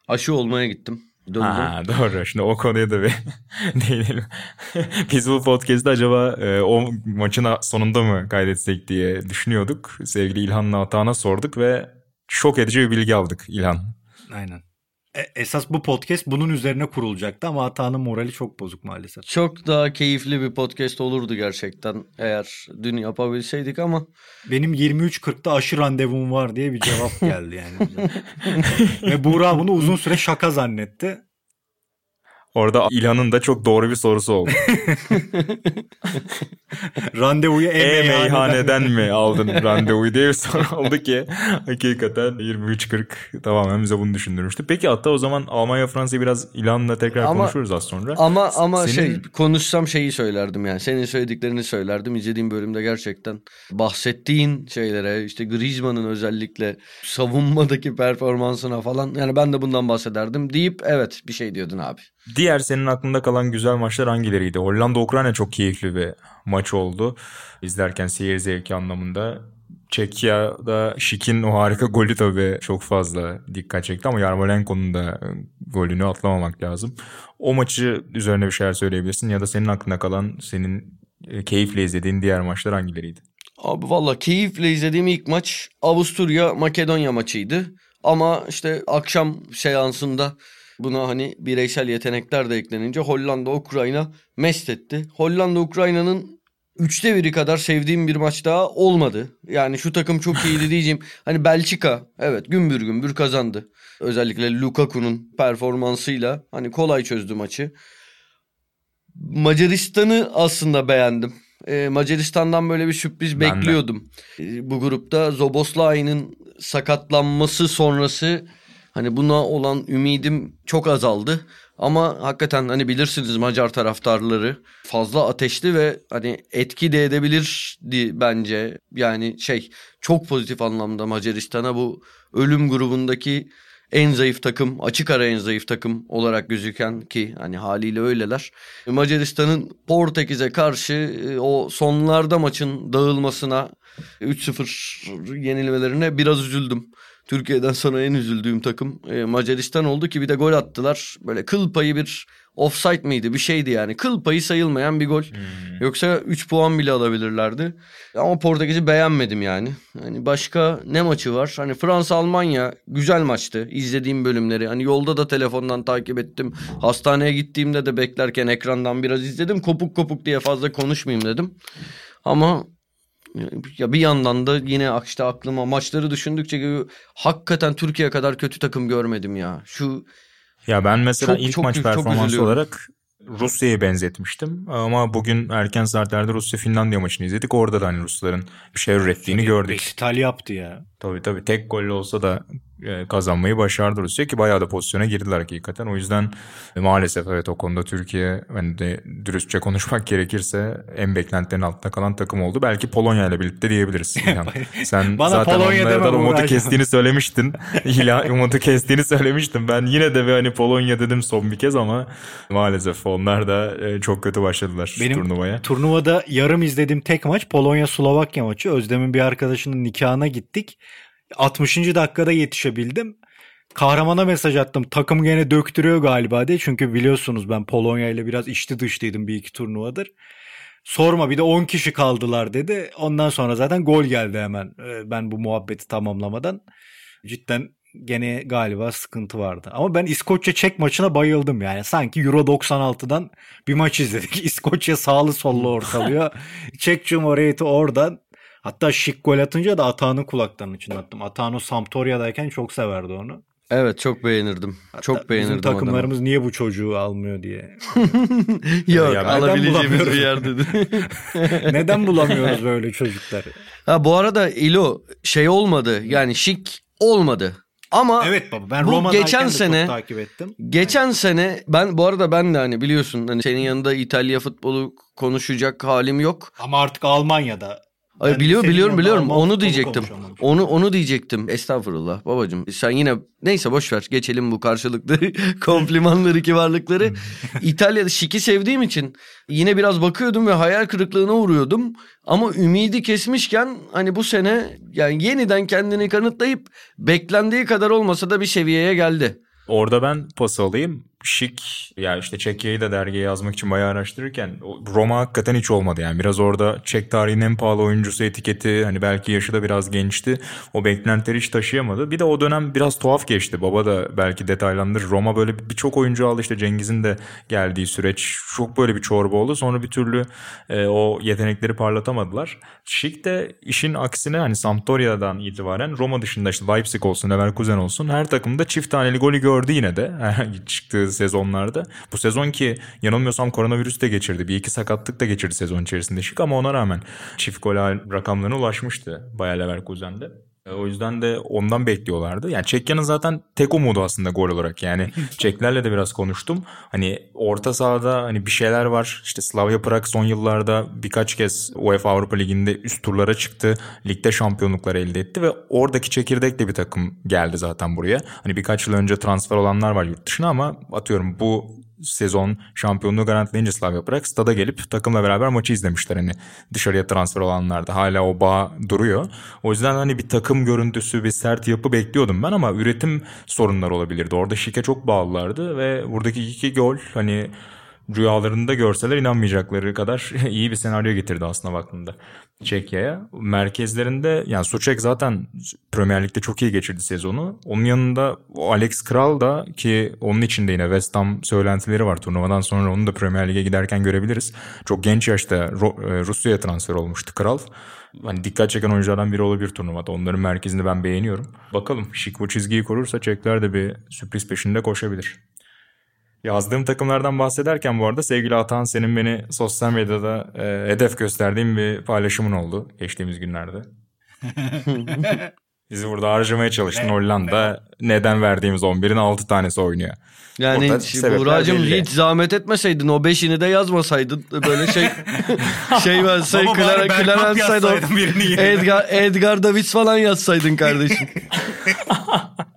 aşı olmaya gittim. Döndüm. Ha, doğru. Şimdi o konuya da bir değinelim. Biz bu podcast'ı acaba e, o maçın sonunda mı kaydetsek diye düşünüyorduk. Sevgili İlhan'la Atahan'a sorduk ve şok edici bir bilgi aldık İlhan. Aynen. E, esas bu podcast bunun üzerine kurulacaktı ama Ata'nın morali çok bozuk maalesef. Çok daha keyifli bir podcast olurdu gerçekten eğer dün yapabilseydik ama. Benim 23.40'da aşı randevum var diye bir cevap geldi yani. Ve Buğra bunu uzun süre şaka zannetti. Orada İlhan'ın da çok doğru bir sorusu oldu. Randevuyu e-meyhaneden mi aldın randevuyu diye bir soru oldu ki hakikaten 23.40 tamamen bize bunu düşündürmüştü. Peki hatta o zaman Almanya Fransa'yı biraz İlhan'la tekrar ama, konuşuruz az sonra. Ama ama Senin... şey konuşsam şeyi söylerdim yani. Senin söylediklerini söylerdim. İzlediğim bölümde gerçekten bahsettiğin şeylere işte Griezmann'ın özellikle savunmadaki performansına falan yani ben de bundan bahsederdim deyip evet bir şey diyordun abi. Diğer senin aklında kalan güzel maçlar hangileriydi? Hollanda-Ukrayna çok keyifli bir maç oldu. İzlerken seyir zevki anlamında. Çekya'da Şik'in o harika golü tabii çok fazla dikkat çekti ama Yarmolenko'nun da golünü atlamamak lazım. O maçı üzerine bir şeyler söyleyebilirsin ya da senin aklında kalan senin e, keyifle izlediğin diğer maçlar hangileriydi? Abi valla keyifle izlediğim ilk maç Avusturya Makedonya maçıydı. Ama işte akşam seansında Buna hani bireysel yetenekler de eklenince Hollanda Ukrayna mest etti. Hollanda Ukrayna'nın üçte biri kadar sevdiğim bir maç daha olmadı. Yani şu takım çok iyiydi diyeceğim. Hani Belçika evet gümbür gümbür kazandı. Özellikle Lukaku'nun performansıyla hani kolay çözdü maçı. Macaristan'ı aslında beğendim. Ee, Macaristan'dan böyle bir sürpriz ben bekliyordum. Ee, bu grupta Zoboslai'nin sakatlanması sonrası Hani buna olan ümidim çok azaldı. Ama hakikaten hani bilirsiniz Macar taraftarları fazla ateşli ve hani etki de edebilirdi bence. Yani şey çok pozitif anlamda Macaristan'a bu ölüm grubundaki en zayıf takım, açık ara en zayıf takım olarak gözüken ki hani haliyle öyleler. Macaristan'ın Portekiz'e karşı e, o sonlarda maçın dağılmasına 3-0 yenilmelerine biraz üzüldüm. Türkiye'den sonra en üzüldüğüm takım e, Macaristan oldu ki bir de gol attılar. Böyle kıl payı bir offside miydi bir şeydi yani. Kıl payı sayılmayan bir gol. Hmm. Yoksa 3 puan bile alabilirlerdi. Ama Portekiz'i beğenmedim yani. Hani başka ne maçı var? Hani Fransa Almanya güzel maçtı. İzlediğim bölümleri. Hani yolda da telefondan takip ettim. Hastaneye gittiğimde de beklerken ekrandan biraz izledim. Kopuk kopuk diye fazla konuşmayayım dedim. Ama ya bir yandan da yine işte aklıma maçları düşündükçe gibi hakikaten Türkiye kadar kötü takım görmedim ya. Şu ya ben mesela çok, ilk çok, maç performansı olarak Rusya'ya benzetmiştim. Ama bugün erken saatlerde Rusya-Finlandiya maçını izledik. Orada da hani Rusların bir şey ürettiğini gördük. Resital yaptı ya. Tabii tabii. Tek golle olsa da kazanmayı başardı Rusya ki bayağı da pozisyona girdiler hakikaten. O yüzden e, maalesef evet o konuda Türkiye hani de dürüstçe konuşmak gerekirse en beklentilerin altında kalan takım oldu. Belki Polonya ile birlikte diyebiliriz. Yani sen Bana zaten Polonya onlardan umudu kestiğini söylemiştin. İla umudu kestiğini söylemiştin. Ben yine de bir hani Polonya dedim son bir kez ama maalesef onlar da e, çok kötü başladılar Benim turnuvaya. turnuvada yarım izlediğim tek maç Polonya-Slovakya maçı. Özlem'in bir arkadaşının nikahına gittik. 60. dakikada yetişebildim. kahramana mesaj attım. Takım gene döktürüyor galiba diye. Çünkü biliyorsunuz ben Polonya ile biraz içti dışlıydım bir iki turnuvadır. Sorma bir de 10 kişi kaldılar dedi. Ondan sonra zaten gol geldi hemen. Ee, Ben bu muhabbeti tamamlamadan. Cidden gene galiba sıkıntı vardı. Ama ben İskoçya Çek maçına bayıldım yani. Sanki Euro 96'dan bir maç izledik. İskoçya sağlı sollu ortalıyor. Çek Cumhuriyeti oradan. Hatta şık gol atınca da Atahan'ın kulaklarının içine attım. Atahan o Sampdoria'dayken çok severdi onu. Evet çok beğenirdim. Hatta çok beğenirdim Bizim takımlarımız niye bu çocuğu almıyor diye. adamı. Yok Ya alabileceğimiz bir yer dedi. Neden bulamıyoruz böyle çocukları? ha, bu arada İlo şey olmadı yani şik olmadı. Ama Evet baba ben Bu Roma'dayken geçen sene- çok takip ettim. Geçen sene ben bu arada ben de hani biliyorsun hani senin yanında İtalya futbolu konuşacak halim yok. Ama artık Almanya'da. Ay biliyorum senin biliyorum biliyorum onu futbolu diyecektim. Onu onu diyecektim. Estağfurullah babacığım. Sen yine neyse boş ver. Geçelim bu karşılıklı komplimanları kibarlıkları. İtalya'da şiki sevdiğim için yine biraz bakıyordum ve hayal kırıklığına uğruyordum. Ama ümidi kesmişken hani bu sene yani yeniden kendini kanıtlayıp beklendiği kadar olmasa da bir seviyeye geldi. Orada ben pas alayım. Şik ya işte Çekya'yı da dergiye yazmak için bayağı araştırırken Roma hakikaten hiç olmadı yani. Biraz orada Çek tarihinin en pahalı oyuncusu etiketi hani belki yaşı da biraz gençti. O beklentileri hiç taşıyamadı. Bir de o dönem biraz tuhaf geçti. Baba da belki detaylandırır. Roma böyle birçok oyuncu aldı işte Cengiz'in de geldiği süreç çok böyle bir çorba oldu. Sonra bir türlü e, o yetenekleri parlatamadılar. Şik de işin aksine hani Sampdoria'dan itibaren Roma dışında işte Leipzig olsun, Leverkusen olsun her takımda çift taneli golü gördü yine de çıktığı sezonlarda. Bu sezon ki yanılmıyorsam koronavirüs de geçirdi. Bir iki sakatlık da geçirdi sezon içerisinde Şik ama ona rağmen çift gol rakamlarına ulaşmıştı Bayer Leverkusen'de. E, O yüzden de ondan bekliyorlardı. Yani Çekya'nın zaten tek umudu aslında gol olarak. Yani Çeklerle de biraz konuştum. Hani orta sahada hani bir şeyler var. İşte Slavia Prag son yıllarda birkaç kez UEFA Avrupa Ligi'nde üst turlara çıktı. Ligde şampiyonluklar elde etti ve oradaki çekirdekle bir takım geldi zaten buraya. Hani birkaç yıl önce transfer olanlar var yurt dışına ama atıyorum bu sezon şampiyonluğu garantileyince Slavia Prag stada gelip takımla beraber maçı izlemişler. Hani dışarıya transfer olanlar da hala o bağ duruyor. O yüzden hani bir takım görüntüsü bir sert yapı bekliyordum ben ama üretim sorunları olabilirdi. Orada Şike çok bağlılardı ve buradaki iki gol hani rüyalarında görseler inanmayacakları kadar iyi bir senaryo getirdi aslında baktığında Çekya'ya. Merkezlerinde yani Suçek zaten Premier Lig'de çok iyi geçirdi sezonu. Onun yanında Alex Kral da ki onun içinde yine West Ham söylentileri var. Turnuvadan sonra onu da Premier Lig'e giderken görebiliriz. Çok genç yaşta e, Rusya'ya transfer olmuştu Kral. Hani dikkat çeken oyunculardan biri olabilir turnuvada. Onların merkezini ben beğeniyorum. Bakalım Şik bu çizgiyi korursa Çekler de bir sürpriz peşinde koşabilir. Yazdığım takımlardan bahsederken bu arada sevgili Atan senin beni sosyal medyada e, hedef gösterdiğin bir paylaşımın oldu geçtiğimiz günlerde. Bizi burada harcamaya çalıştın. Hollanda neden verdiğimiz 11'in 6 tanesi oynuyor. Yani Buğra'cığım hiç zahmet etmeseydin o beşini de yazmasaydın böyle şey şey bari Clara, Seydon, yazsaydın. Edgar, Edgar Davids falan yazsaydın kardeşim.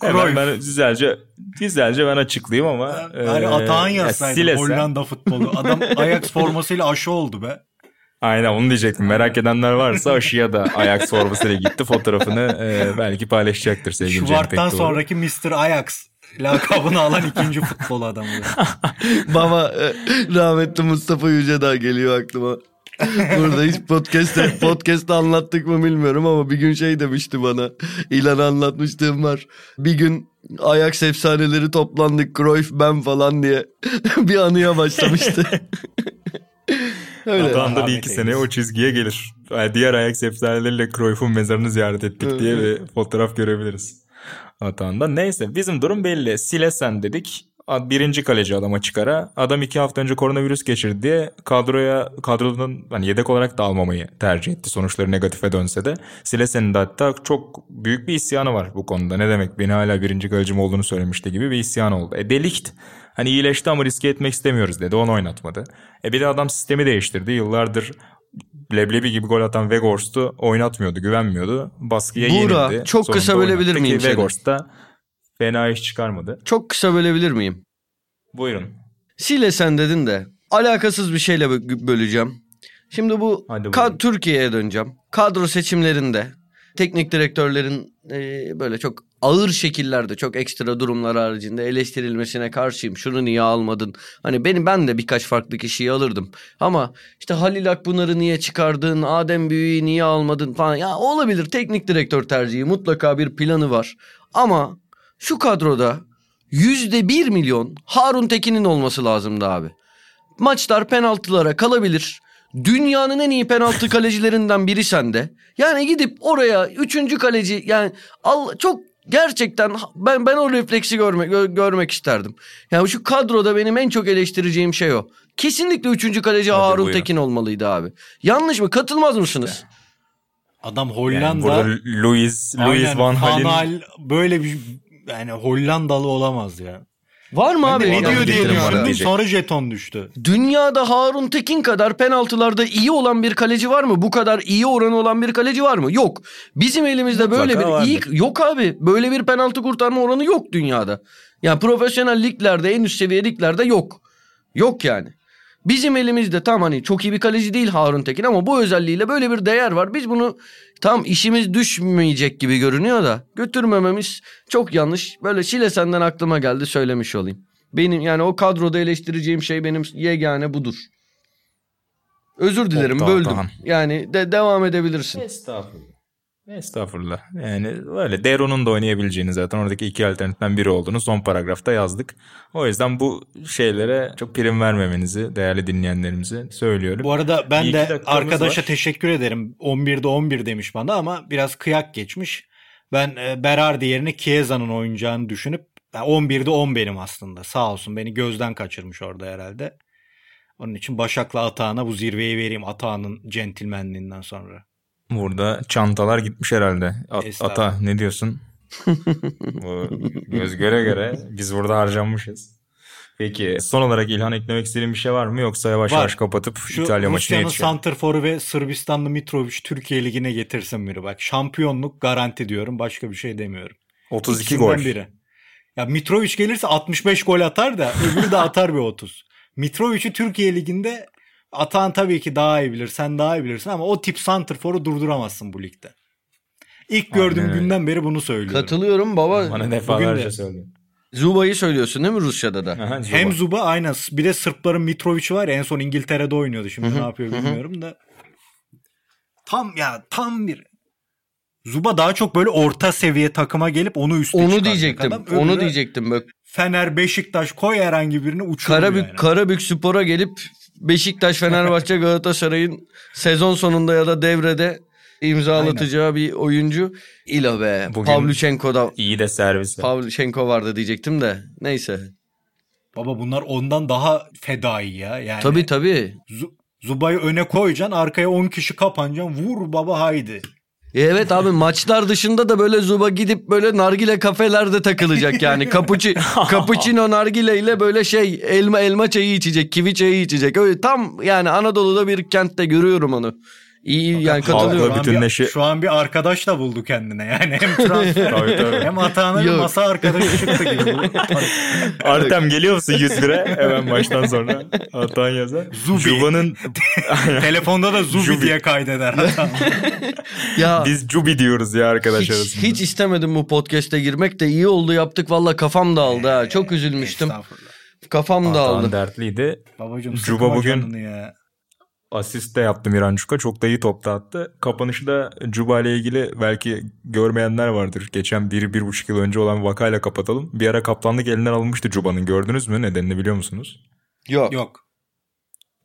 Cruyff. ben güzelce güzelce ben açıklayayım ama Bari e, Atahan ya yazsaydın Silesen- Hollanda futbolu. Adam Ajax formasıyla aşı oldu be. Aynen onu diyecektim. Merak edenler varsa aşıya da Ajax formasıyla gitti. Fotoğrafını e, belki paylaşacaktır sevgili Tekdoğru. sonraki Mr. Ajax lakabını alan ikinci futbol adamı. Baba e, rahmetli Mustafa Yücedağ geliyor aklıma. Burada hiç podcast'te, podcast'te anlattık mı bilmiyorum ama bir gün şey demişti bana. İlan anlatmıştım var. Bir gün Ajax efsaneleri toplandık Cruyff ben falan diye bir anıya başlamıştı. Öyle. Atahan da bir iki seneye o çizgiye gelir. Yani diğer Ajax efsaneleriyle Cruyff'un mezarını ziyaret ettik diye bir fotoğraf görebiliriz. Atahan'da. Neyse bizim durum belli. Silesen dedik. Birinci kaleci adama çıkara. Adam iki hafta önce koronavirüs geçirdi diye kadroya kadronun hani yedek olarak da almamayı tercih etti. Sonuçları negatife dönse de. Silesen'in de hatta çok büyük bir isyanı var bu konuda. Ne demek beni hala birinci kalecim olduğunu söylemişti gibi bir isyan oldu. E delikt. Hani iyileşti ama riske etmek istemiyoruz dedi. Onu oynatmadı. E bir de adam sistemi değiştirdi. Yıllardır leblebi gibi gol atan Weghorst'u oynatmıyordu, güvenmiyordu. Baskıya Buğra, yenildi. çok Sonunda kısa bölebilir miyim seni? Weghorst da fena iş çıkarmadı. Çok kısa bölebilir miyim? Buyurun. Sile sen dedin de alakasız bir şeyle bö- böleceğim. Şimdi bu Hadi ka- buyurun. Türkiye'ye döneceğim. Kadro seçimlerinde teknik direktörlerin e, böyle çok ağır şekillerde çok ekstra durumlar haricinde eleştirilmesine karşıyım. Şunu niye almadın? Hani benim ben de birkaç farklı kişiyi alırdım. Ama işte Halil Akpınar'ı niye çıkardın? Adem Büyü'yü niye almadın falan. Ya olabilir teknik direktör tercihi mutlaka bir planı var. Ama şu kadroda yüzde bir milyon Harun Tekin'in olması lazımdı abi. Maçlar penaltılara kalabilir. Dünyanın en iyi penaltı kalecilerinden biri sende. Yani gidip oraya üçüncü kaleci yani al, çok gerçekten ben ben o refleksi görmek gö- görmek isterdim. Yani şu kadroda benim en çok eleştireceğim şey o. Kesinlikle üçüncü kaleci Hadi Harun buyurun. Tekin olmalıydı abi. Yanlış mı? Katılmaz mısınız? Adam Yani Hollanda. burada Louis, Louis Aynen, Van Hal'in Hal böyle bir yani Hollandalı olamaz ya. Var mı abi? de Ne diyor diye düşündüm sonra jeton düştü. Dünyada Harun Tekin kadar penaltılarda iyi olan bir kaleci var mı? Bu kadar iyi oranı olan bir kaleci var mı? Yok. Bizim elimizde böyle Mutlaka bir iyi vardır. yok abi. Böyle bir penaltı kurtarma oranı yok dünyada. Yani profesyonel liglerde en üst seviye liglerde yok. Yok yani. Bizim elimizde tam hani çok iyi bir kaleci değil Harun Tekin ama bu özelliğiyle böyle bir değer var. Biz bunu tam işimiz düşmeyecek gibi görünüyor da götürmememiz çok yanlış. Böyle Şile senden aklıma geldi söylemiş olayım. Benim yani o kadroda eleştireceğim şey benim yegane budur. Özür dilerim Oktay böldüm. Atahan. Yani de devam edebilirsin. Estağfurullah. Estağfurullah. Yani öyle Deron'un da oynayabileceğini zaten oradaki iki alternatiften biri olduğunu son paragrafta yazdık. O yüzden bu şeylere çok prim vermemenizi değerli dinleyenlerimize söylüyorum. Bu arada ben iki de arkadaşa var. teşekkür ederim. 11'de 11 demiş bana ama biraz kıyak geçmiş. Ben e, Berardi yerine Chiesa'nın oynayacağını düşünüp yani 11'de 10 benim aslında. Sağ olsun beni gözden kaçırmış orada herhalde. Onun için Başak'la Atahan'a bu zirveyi vereyim Atahan'ın centilmenliğinden sonra. Burada çantalar gitmiş herhalde. At- ata ne diyorsun? Bu göz göre göre biz burada harcanmışız. Peki son olarak İlhan eklemek istediğin bir şey var mı yoksa yavaş Var. yavaş kapatıp Şu İtalya maçına Rusya'nın yetişelim. Santrfor'u ve Sırbistanlı Mitrovic Türkiye Ligi'ne getirsin biri bak. Şampiyonluk garanti diyorum. Başka bir şey demiyorum. 32 İkisinden gol. biri. Ya Mitrovic gelirse 65 gol atar da öbürü de atar bir 30. Mitrovic'i Türkiye Ligi'nde atan tabii ki daha iyi bilir. Sen daha iyi bilirsin ama o tip santrforu durduramazsın bu ligde. İlk Aynen gördüğüm öyle. günden beri bunu söylüyorum. Katılıyorum baba. Bana defalarca Bugün de. söylüyor. Zuba'yı söylüyorsun değil mi Rusya'da da? Aha, Hem Zuba. Zuba aynen. Bir de Sırpların Mitrovic'i var ya en son İngiltere'de oynuyordu. Şimdi ne yapıyor bilmiyorum da. Tam ya tam bir Zuba daha çok böyle orta seviye takıma gelip onu üste Onu diyecektim. adam. Onu diyecektim. Bak, Fener, Beşiktaş koy herhangi birini uçurur Karabük yani. Karabük Spor'a gelip Beşiktaş, Fenerbahçe, Galatasaray'ın sezon sonunda ya da devrede imzalatacağı bir oyuncu. İlo be. Bugün- Pavlyuchenko'da İyi de servis. Pavlyuchenko vardı diyecektim de. Neyse. Baba bunlar ondan daha fedai ya. Yani Tabii tabii. Zu- Zuba'yı öne koyacaksın arkaya 10 kişi kapanacaksın vur baba haydi. E Evet abi maçlar dışında da böyle Zuba gidip böyle nargile kafelerde takılacak yani. Kapuçi, cappuccino nargile ile böyle şey elma elma çayı içecek, kivi çayı içecek. Öyle tam yani Anadolu'da bir kentte görüyorum onu. İyi yani halkla katılıyorum. Şu an, bütünleşi- bir, şu an bir arkadaş da buldu kendine yani hem transfer Tabii, tabii. hem Atahan'a bir masa arkadaşı çıktı gibi. Artem geliyor musun 100 lira hemen baştan sonra Atan yazar. Zubi. Juba'nın Telefonda da Zubi Jubi. diye kaydeder Atahan. Ya biz Jubi diyoruz ya arkadaş hiç, arasında. hiç istemedim bu podcast'e girmek de iyi oldu yaptık. Valla kafam dağıldı ha. Çok üzülmüştüm. Kafam Atan dağıldı. dertliydi. Babacım Juba bugün- ya. Asist de yaptı Miranchuk'a. Çok da iyi top da attı. Kapanışı da Juba ile ilgili belki görmeyenler vardır. Geçen bir, bir buçuk yıl önce olan vakayla kapatalım. Bir ara kaptanlık elinden alınmıştı Juba'nın. Gördünüz mü? Nedenini biliyor musunuz? Yok. Yok.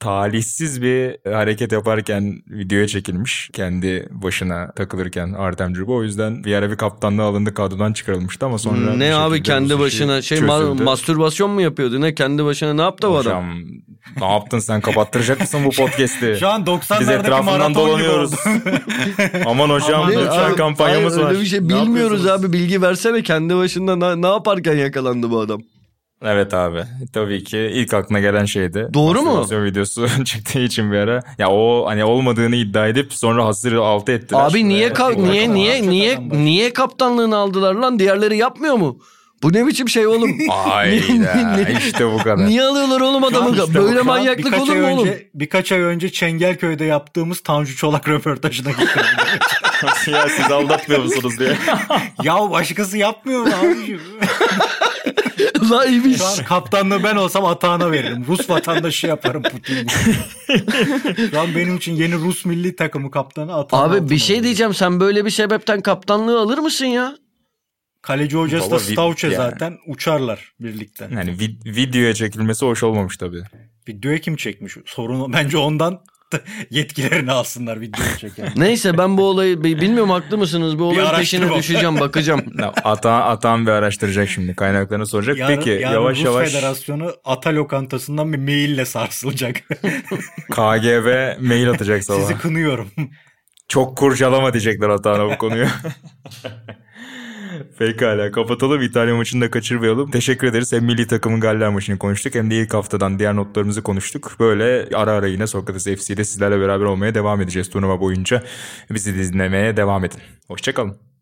Talihsiz bir hareket yaparken videoya çekilmiş. Kendi başına takılırken Artem Cuba. O yüzden bir ara bir kaptanlığa alındı kadrodan çıkarılmıştı ama sonra... ne abi kendi başına şey ma- mastürbasyon mu yapıyordu ne kendi başına ne yaptı bu adam? Hocam ne yaptın sen kapattıracak mısın bu podcast'i? Şu an Biz 90'lardaki etrafından maraton dolanıyoruz. Aman hocam Aman Ne? lütfen Abi, kampanyamız hayır, var. Öyle bir şey Ne bilmiyoruz abi bilgi versene kendi başında ne, ne yaparken yakalandı bu adam? Evet abi. Tabii ki ilk aklına gelen şeydi. Doğru mu? Videosu çıktığı için bir ara. Ya o hani olmadığını iddia edip sonra hasır altı ettiler. Abi niye ka- niye niye niye başı. niye kaptanlığını aldılar lan? Diğerleri yapmıyor mu? Bu ne biçim şey oğlum? Ayda işte bu kadar. Niye alıyorlar oğlum adamı? İşte Böyle an manyaklık olur mu oğlum? önce, Birkaç ay önce Çengelköy'de yaptığımız Tanju Çolak röportajına gittim. ya siz aldatmıyor musunuz diye. ya başkası yapmıyor mu abiciğim? La iyiymiş. Şu an kaptanlığı ben olsam atağına veririm. Rus vatandaşı yaparım Putin. Şu an benim için yeni Rus milli takımı kaptanı atağına Abi bir şey veririm. diyeceğim. Sen böyle bir sebepten kaptanlığı alır mısın ya? Kaleci hocası Baba, da Stavçe yani. zaten uçarlar birlikte. Yani vid- videoya çekilmesi hoş olmamış tabii. Videoya kim çekmiş? Sorun bence ondan yetkilerini alsınlar videoyu çeken. Neyse ben bu olayı bi- bilmiyorum haklı mısınız? Bu olayın peşine düşeceğim bakacağım. Ya, Ata, Atan bir araştıracak şimdi. Kaynaklarını soracak. Yarın, Peki yarın yavaş Rus yavaş Federasyonu ata lokantasından bir maille sarsılacak. KGB mail atacak sabah. Sizi kınıyorum. Çok kurcalama diyecekler Atahan'a bu konuyu. Pekala kapatalım İtalya maçını da kaçırmayalım. Teşekkür ederiz. Hem milli takımın Galler maçını konuştuk hem de ilk haftadan diğer notlarımızı konuştuk. Böyle ara ara yine Sokrates FC'de sizlerle beraber olmaya devam edeceğiz turnuva boyunca. Bizi dinlemeye devam edin. Hoşçakalın.